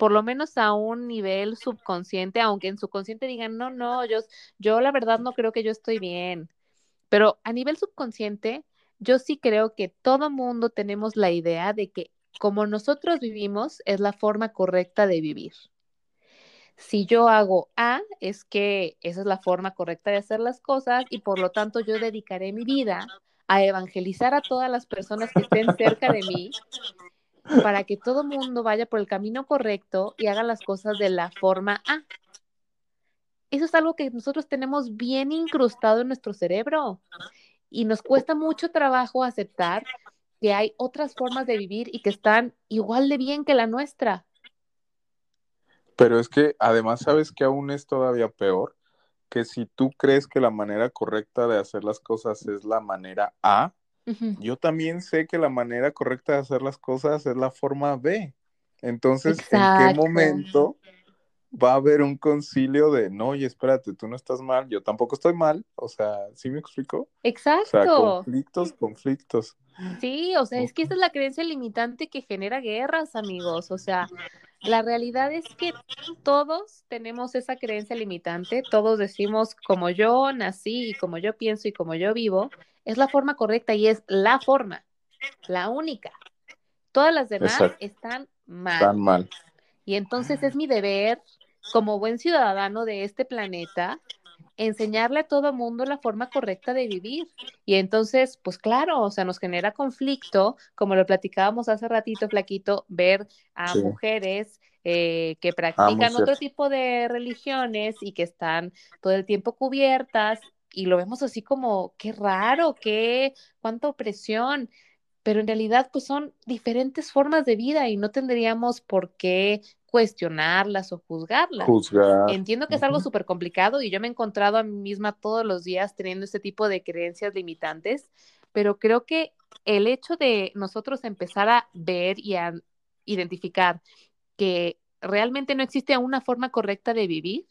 por lo menos a un nivel subconsciente, aunque en su consciente digan, no, no, yo, yo la verdad no creo que yo estoy bien. Pero a nivel subconsciente, yo sí creo que todo mundo tenemos la idea de que como nosotros vivimos es la forma correcta de vivir. Si yo hago A, es que esa es la forma correcta de hacer las cosas y por lo tanto yo dedicaré mi vida a evangelizar a todas las personas que estén cerca de mí para que todo mundo vaya por el camino correcto y haga las cosas de la forma A. Eso es algo que nosotros tenemos bien incrustado en nuestro cerebro y nos cuesta mucho trabajo aceptar que hay otras formas de vivir y que están igual de bien que la nuestra. Pero es que además sabes que aún es todavía peor, que si tú crees que la manera correcta de hacer las cosas es la manera A, yo también sé que la manera correcta de hacer las cosas es la forma B. Entonces, ¿en qué momento va a haber un concilio de, no, oye, espérate, tú no estás mal, yo tampoco estoy mal? O sea, ¿sí me explico? Exacto. O sea, conflictos, conflictos. Sí, o sea, es que esa es la creencia limitante que genera guerras, amigos. O sea, la realidad es que todos tenemos esa creencia limitante, todos decimos como yo nací y como yo pienso y como yo vivo, es la forma correcta y es la forma, la única. Todas las demás están mal. Están mal. Y entonces es mi deber como buen ciudadano de este planeta enseñarle a todo mundo la forma correcta de vivir. Y entonces, pues claro, o sea, nos genera conflicto, como lo platicábamos hace ratito, Flaquito, ver a mujeres eh, que ah, practican otro tipo de religiones y que están todo el tiempo cubiertas y lo vemos así como, qué raro, qué, cuánta opresión pero en realidad pues son diferentes formas de vida y no tendríamos por qué cuestionarlas o juzgarlas. Entiendo que es algo súper complicado y yo me he encontrado a mí misma todos los días teniendo este tipo de creencias limitantes, pero creo que el hecho de nosotros empezar a ver y a identificar que realmente no existe una forma correcta de vivir,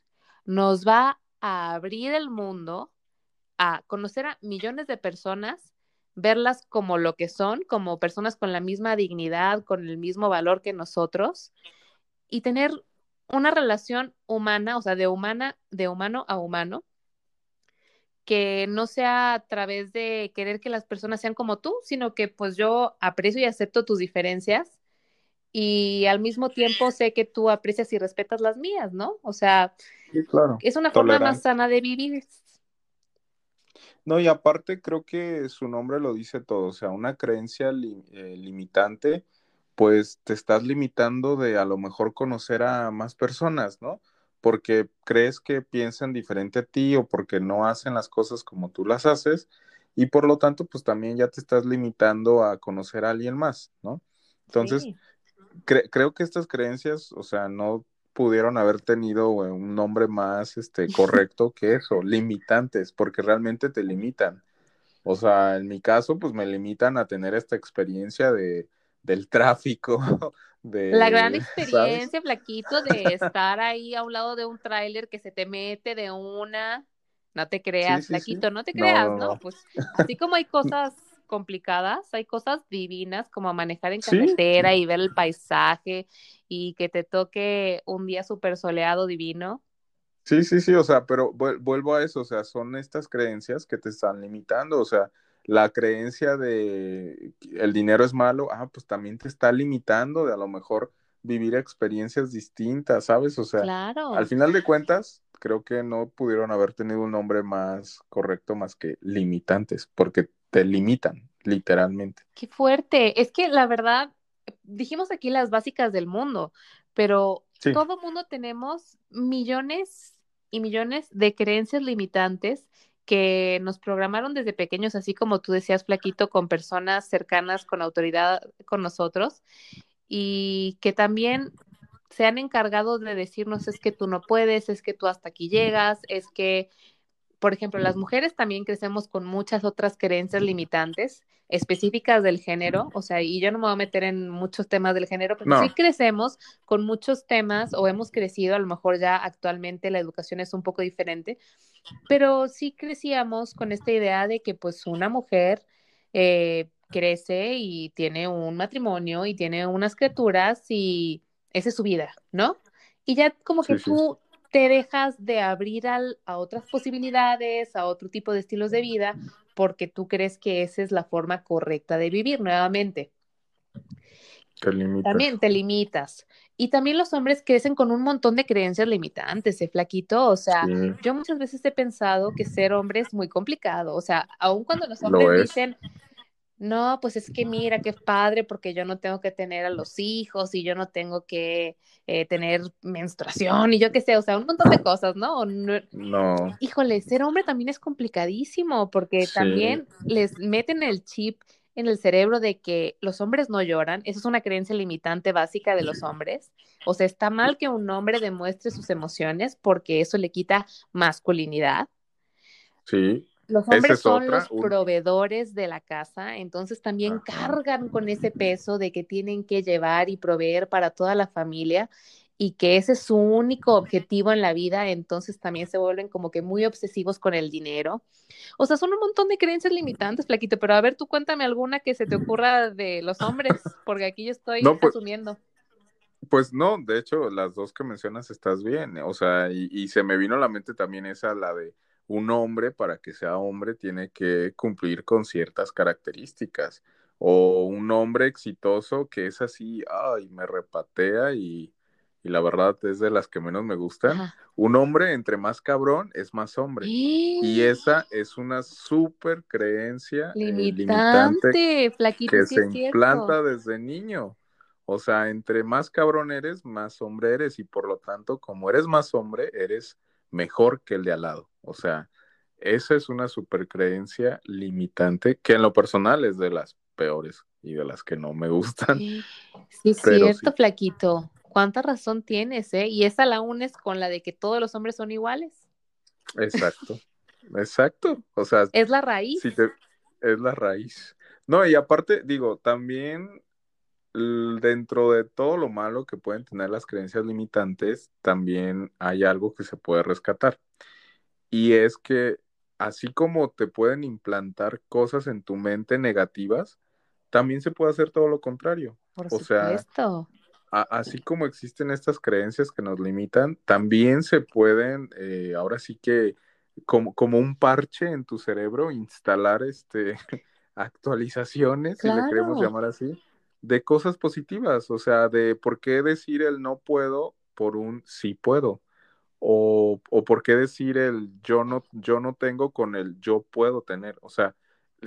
nos va a abrir el mundo a conocer a millones de personas verlas como lo que son, como personas con la misma dignidad, con el mismo valor que nosotros y tener una relación humana, o sea, de humana, de humano a humano, que no sea a través de querer que las personas sean como tú, sino que pues yo aprecio y acepto tus diferencias y al mismo tiempo sé que tú aprecias y respetas las mías, ¿no? O sea, es una forma más sana de vivir. No, y aparte creo que su nombre lo dice todo, o sea, una creencia eh, limitante, pues te estás limitando de a lo mejor conocer a más personas, ¿no? Porque crees que piensan diferente a ti o porque no hacen las cosas como tú las haces y por lo tanto, pues también ya te estás limitando a conocer a alguien más, ¿no? Entonces, creo que estas creencias, o sea, no pudieron haber tenido un nombre más este, correcto que eso, limitantes, porque realmente te limitan. O sea, en mi caso, pues me limitan a tener esta experiencia de, del tráfico. De, la gran experiencia, flaquito, de estar ahí a un lado de un tráiler que se te mete de una. No te creas, flaquito, no te creas, no, Pues así como hay cosas complicadas, hay cosas divinas como manejar en carretera y ver el paisaje y que te toque un día súper soleado divino. Sí, sí, sí, o sea, pero vuelvo a eso, o sea, son estas creencias que te están limitando, o sea, la creencia de el dinero es malo, ah, pues también te está limitando de a lo mejor vivir experiencias distintas, ¿sabes? O sea, al final de cuentas, creo que no pudieron haber tenido un nombre más correcto más que limitantes, porque te limitan, literalmente. Qué fuerte. Es que la verdad, dijimos aquí las básicas del mundo, pero todo mundo tenemos millones y millones de creencias limitantes que nos programaron desde pequeños, así como tú decías, Flaquito, con personas cercanas, con autoridad con nosotros, y que también se han encargado de decirnos es que tú no puedes, es que tú hasta aquí llegas, es que, por ejemplo, las mujeres también crecemos con muchas otras creencias limitantes específicas del género, o sea, y yo no me voy a meter en muchos temas del género, pero sí crecemos con muchos temas o hemos crecido, a lo mejor ya actualmente la educación es un poco diferente, pero sí crecíamos con esta idea de que pues una mujer eh, crece y tiene un matrimonio y tiene unas criaturas y esa es su vida, ¿no? Y ya como que tú te dejas de abrir al, a otras posibilidades, a otro tipo de estilos de vida, porque tú crees que esa es la forma correcta de vivir nuevamente. Te limitas. También te limitas. Y también los hombres crecen con un montón de creencias limitantes, ¿eh, flaquito? O sea, yo muchas veces he pensado que ser hombre es muy complicado. O sea, aun cuando los hombres dicen, no, pues es que mira, qué padre, porque yo no tengo que tener a los hijos y yo no tengo que eh, tener menstruación y yo qué sé, o sea, un montón de cosas, ¿no? No. Híjole, ser hombre también es complicadísimo porque también les meten el chip en el cerebro de que los hombres no lloran, eso es una creencia limitante básica de los hombres. O sea, está mal que un hombre demuestre sus emociones porque eso le quita masculinidad. Sí. Los hombres son los proveedores de la casa, entonces también cargan con ese peso de que tienen que llevar y proveer para toda la familia y que ese es su único objetivo en la vida, entonces también se vuelven como que muy obsesivos con el dinero. O sea, son un montón de creencias limitantes, Flaquito, pero a ver, tú cuéntame alguna que se te ocurra de los hombres, porque aquí yo estoy pues asumiendo. Pues no, de hecho, las dos que mencionas estás bien, o sea, y, y se me vino a la mente también esa, la de un hombre para que sea hombre tiene que cumplir con ciertas características. O un hombre exitoso que es así, ay, me repatea y, la verdad es de las que menos me gustan. Un hombre entre más cabrón es más hombre. Y esa es una súper creencia eh, limitante, que se implanta desde niño. O sea, entre más cabrón eres, más hombre eres y por lo tanto, como eres más hombre, eres mejor que el de al lado. O sea, esa es una super creencia limitante que en lo personal es de las peores y de las que no me gustan. Sí, sí cierto, flaquito. ¿Cuánta razón tienes, eh? Y esa la unes con la de que todos los hombres son iguales. Exacto, exacto. O sea, es la raíz. es la raíz. No, y aparte, digo, también dentro de todo lo malo que pueden tener las creencias limitantes, también hay algo que se puede rescatar. Y es que así como te pueden implantar cosas en tu mente negativas, también se puede hacer todo lo contrario. Por o supuesto. sea, así como existen estas creencias que nos limitan, también se pueden, eh, ahora sí que como, como un parche en tu cerebro, instalar este actualizaciones, si le queremos llamar así, de cosas positivas, o sea, de por qué decir el no puedo por un sí puedo o, o por qué decir el yo no, yo no tengo con el yo puedo tener. O sea,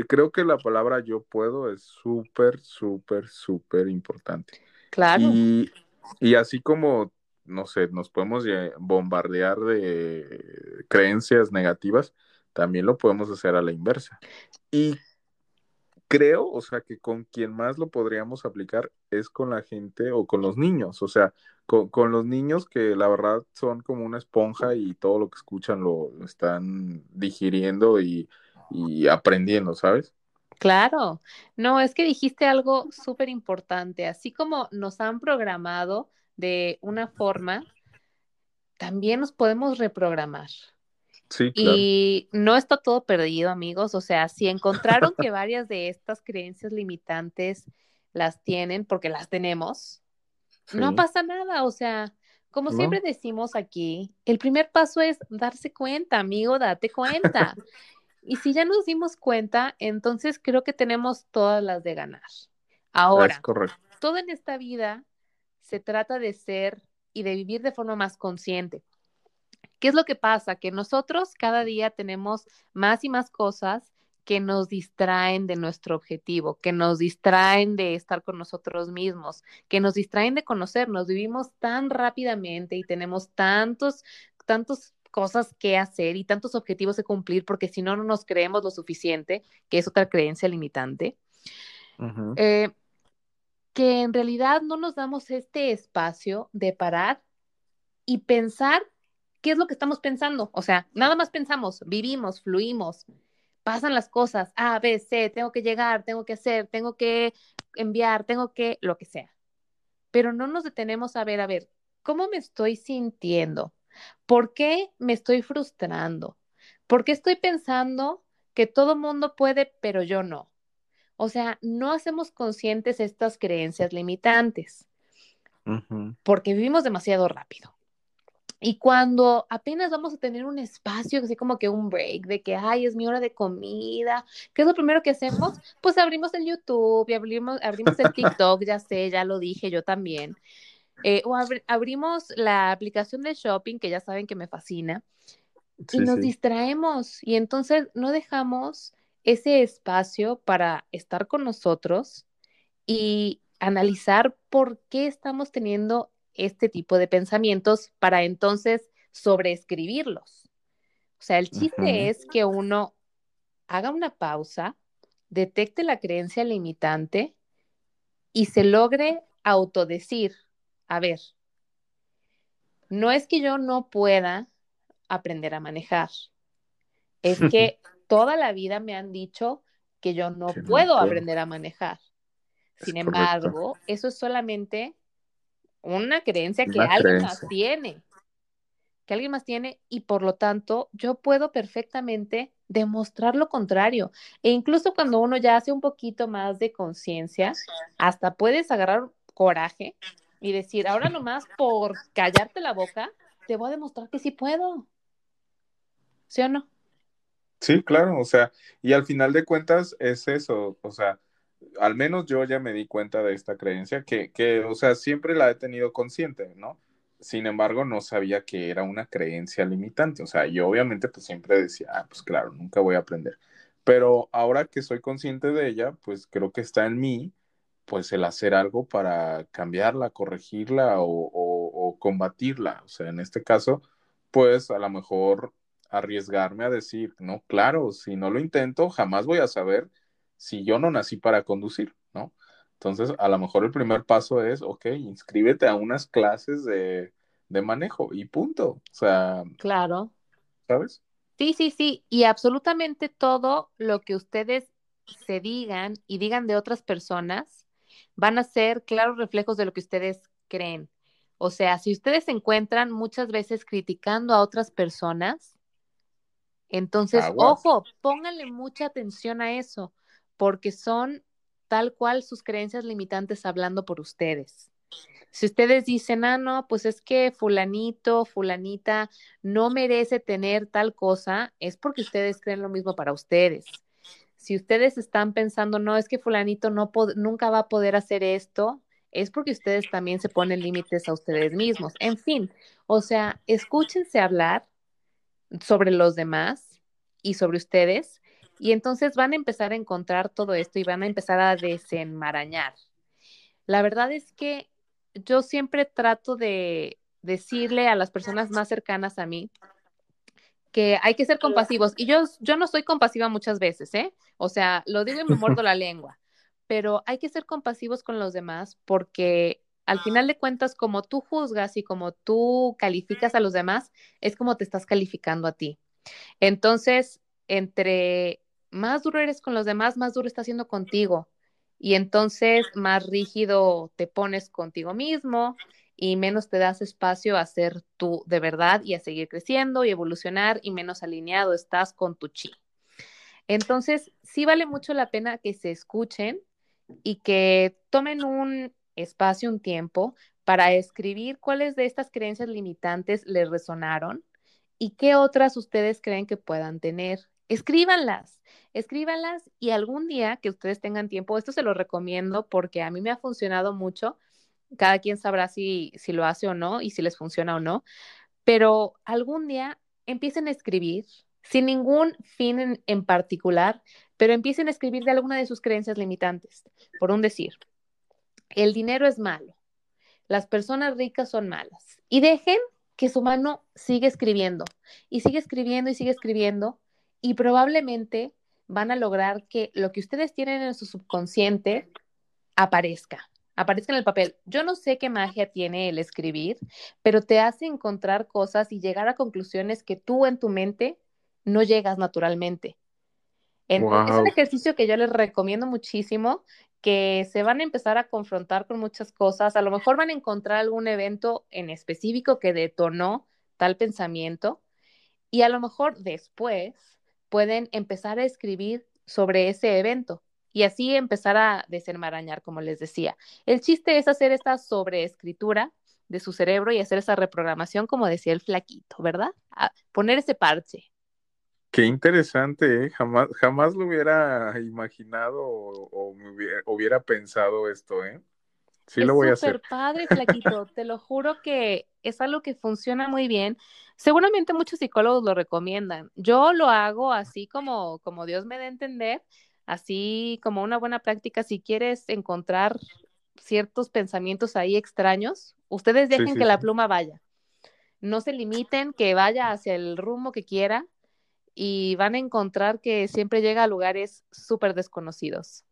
creo que la palabra yo puedo es súper, súper, súper importante. Claro. Y, y, así como, no sé, nos podemos bombardear de creencias negativas, también lo podemos hacer a la inversa. Y creo, o sea, que con quien más lo podríamos aplicar es con la gente o con los niños, o sea, con, los niños que la verdad son como una esponja y todo lo que escuchan lo, están digiriendo y, y aprendiendo, ¿sabes? Claro, no, es que dijiste algo súper importante, así como nos han programado de una forma, también nos podemos reprogramar. Sí, claro. Y no está todo perdido, amigos. O sea, si encontraron que varias de estas creencias limitantes las tienen, porque las tenemos, no pasa nada. O sea, como siempre decimos aquí, el primer paso es darse cuenta, amigo, date cuenta. y si ya nos dimos cuenta, entonces creo que tenemos todas las de ganar. Ahora, todo en esta vida se trata de ser y de vivir de forma más consciente. ¿Qué es lo que pasa? Que nosotros cada día tenemos más y más cosas que nos distraen de nuestro objetivo, que nos distraen de estar con nosotros mismos, que nos distraen de conocernos. Vivimos tan rápidamente y tenemos tantos, tantos cosas que hacer y tantos objetivos que cumplir porque si no, no nos creemos lo suficiente, que es otra creencia limitante, eh, que en realidad no nos damos este espacio de parar y pensar ¿qué es lo que estamos pensando? O sea, nada más pensamos, vivimos, fluimos, pasan las cosas, A, B, C, tengo que llegar, tengo que hacer, tengo que enviar, tengo que, lo que sea. Pero no nos detenemos a ver, a ver, ¿cómo me estoy sintiendo? ¿Por qué me estoy frustrando? ¿Por qué estoy pensando que todo mundo puede, pero yo no? O sea, no hacemos conscientes estas creencias limitantes, porque vivimos demasiado rápido. Y cuando apenas vamos a tener un espacio, así como que un break, de que, ay, es mi hora de comida, ¿qué es lo primero que hacemos? Pues abrimos el YouTube y abrimos, abrimos el TikTok, ya sé, ya lo dije yo también. Eh, o abrimos la aplicación de shopping, que ya saben que me fascina, y nos distraemos. Y entonces no dejamos ese espacio para estar con nosotros y analizar por qué estamos teniendo este tipo de pensamientos para entonces sobreescribirlos. O sea, el chiste es que uno haga una pausa, detecte la creencia limitante y se logre autodecir, a ver, no es que yo no pueda aprender a manejar, es que toda la vida me han dicho que yo no puedo aprender a manejar. Sin embargo, eso es solamente una creencia que alguien más tiene, que alguien más tiene y por lo tanto yo puedo perfectamente demostrar lo contrario. E incluso cuando uno ya hace un poquito más de conciencia, hasta puedes agarrar coraje y decir, ahora nomás por callarte la boca, te voy a demostrar que sí puedo. ¿Sí o no? Sí, claro, o sea, y al final de cuentas es eso, o sea, al menos yo ya me di cuenta de esta creencia que, que, o sea, siempre la he tenido consciente, ¿no? Sin embargo, no sabía que era una creencia limitante. O sea, yo obviamente pues siempre decía, ah, pues claro, nunca voy a aprender. Pero ahora que soy consciente de ella, pues creo que está en mí, pues el hacer algo para cambiarla, corregirla o, o, o combatirla. O sea, en este caso, pues a lo mejor arriesgarme a decir, no, claro, si no lo intento, jamás voy a saber si yo no nací para conducir, ¿no? Entonces, a lo mejor el primer paso es, ok, inscríbete a unas clases de, manejo y punto. O sea, claro. ¿Sabes? Sí, sí, sí. Y absolutamente todo lo que ustedes se digan y digan de otras personas van a ser claros reflejos de lo que ustedes creen. O sea, si ustedes se encuentran muchas veces criticando a otras personas, entonces, ojo, pónganle mucha atención a eso, porque son tal cual sus creencias limitantes hablando por ustedes. Si ustedes dicen, ah, no, pues es que fulanito, fulanita no merece tener tal cosa, es porque ustedes creen lo mismo para ustedes. Si ustedes están pensando, no, es que fulanito no nunca va a poder hacer esto, es porque ustedes también se ponen límites a ustedes mismos. En fin, o sea, escúchense hablar sobre los demás y sobre ustedes y entonces van a empezar a encontrar todo esto y van a empezar a desenmarañar. La verdad es que yo siempre trato de decirle a las personas más cercanas a mí que hay que ser compasivos. Y yo, yo no soy compasiva muchas veces, ¿eh? O sea, lo digo y me muerdo la lengua, pero hay que ser compasivos con los demás porque al final de cuentas, como tú juzgas y como tú calificas a los demás, es como te estás calificando a ti. Entonces, entre más duro eres con los demás, más duro estás siendo contigo. Y entonces más rígido te pones contigo mismo y menos te das espacio a ser tú de verdad y a seguir creciendo y evolucionar y menos alineado estás con tu chi. Entonces, sí vale mucho la pena que se escuchen y que tomen un espacio, un tiempo para escribir cuáles de estas creencias limitantes les resonaron y qué otras ustedes creen que puedan tener. Escríbanlas, escríbanlas y algún día que ustedes tengan tiempo, esto se lo recomiendo porque a mí me ha funcionado mucho cada quien sabrá si, si lo hace o no y si les funciona o no, pero algún día empiecen a escribir sin ningún fin en, particular, pero empiecen a escribir de alguna de sus creencias limitantes. Por un decir, el dinero es malo, las personas ricas son malas y dejen que su mano siga escribiendo y sigue escribiendo y sigue escribiendo y probablemente van a lograr que lo que ustedes tienen en su subconsciente aparezca aparezca en el papel. Yo no sé qué magia tiene el escribir, pero te hace encontrar cosas y llegar a conclusiones que tú en tu mente no llegas naturalmente. Es un ejercicio que yo les recomiendo muchísimo, que se van a empezar a confrontar con muchas cosas. A lo mejor van a encontrar algún evento en específico que detonó tal pensamiento y a lo mejor después pueden empezar a escribir sobre ese evento y así empezar a desenmarañar, como les decía. El chiste es hacer esta sobreescritura de su cerebro y hacer esa reprogramación, como decía el flaquito, ¿verdad? poner ese parche. Qué interesante, ¿eh? Jamás, jamás lo hubiera imaginado o, hubiera, pensado esto, ¿eh? Sí lo voy a hacer. Súper padre, flaquito. Te lo juro que es algo que funciona muy bien. Seguramente muchos psicólogos lo recomiendan. Yo lo hago así como, como Dios me da a entender así como una buena práctica, si quieres encontrar ciertos pensamientos ahí extraños, ustedes dejen que la pluma vaya. No se limiten, que vaya hacia el rumbo que quiera y van a encontrar que siempre llega a lugares súper desconocidos.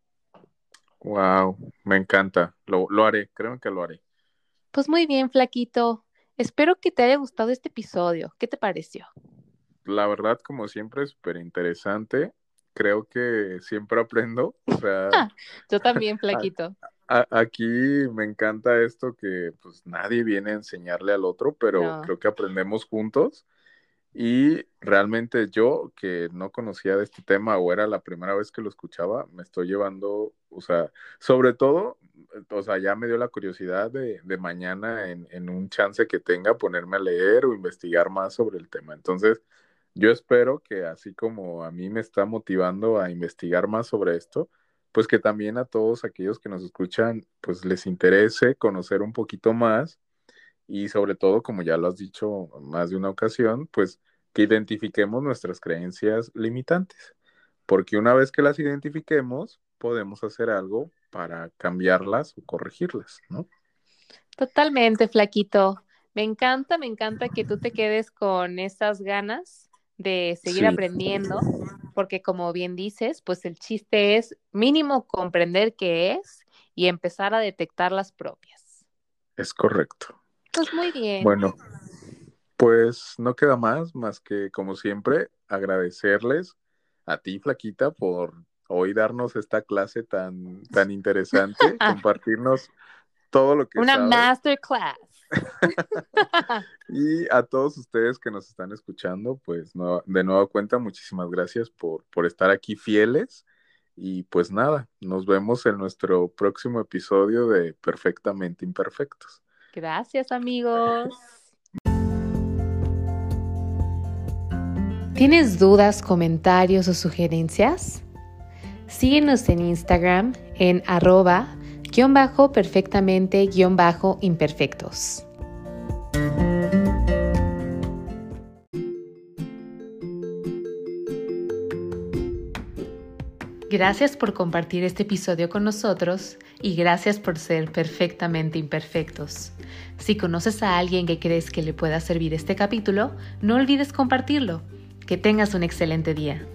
Wow, me encanta. Lo, lo haré, creo que lo haré. Pues muy bien, Flaquito. Espero que te haya gustado este episodio. ¿Qué te pareció? La verdad, como siempre, súper interesante creo que siempre aprendo. O sea, yo también, flaquito. aquí me encanta esto que pues nadie viene a enseñarle al otro, pero creo que aprendemos juntos. Y realmente yo, que no conocía de este tema o era la primera vez que lo escuchaba, me estoy llevando, o sea, sobre todo, o sea, ya me dio la curiosidad de, de mañana en, en un chance que tenga ponerme a leer o investigar más sobre el tema. Entonces, yo espero que así como a mí me está motivando a investigar más sobre esto, pues que también a todos aquellos que nos escuchan, pues les interese conocer un poquito más y sobre todo, como ya lo has dicho más de una ocasión, pues que identifiquemos nuestras creencias limitantes, porque una vez que las identifiquemos, podemos hacer algo para cambiarlas o corregirlas, ¿no? Totalmente, flaquito. Me encanta, me encanta que tú te quedes con esas ganas de seguir aprendiendo, porque como bien dices, pues el chiste es mínimo comprender qué es y empezar a detectar las propias. Es correcto. Pues muy bien. Bueno, pues no queda más, más que como siempre, agradecerles a ti, Flaquita, por hoy darnos esta clase tan, tan interesante, compartirnos todo lo que Una masterclass. y a todos ustedes que nos están escuchando, pues de nueva cuenta, muchísimas gracias por, por estar aquí fieles. Y pues nada, nos vemos en nuestro próximo episodio de Perfectamente Imperfectos. Gracias amigos. ¿Tienes dudas, comentarios o sugerencias? Síguenos en Instagram en arroba guion bajo perfectamente guion bajo imperfectos. Gracias por compartir este episodio con nosotros y gracias por ser perfectamente imperfectos. Si conoces a alguien que crees que le pueda servir este capítulo, no olvides compartirlo. Que tengas un excelente día.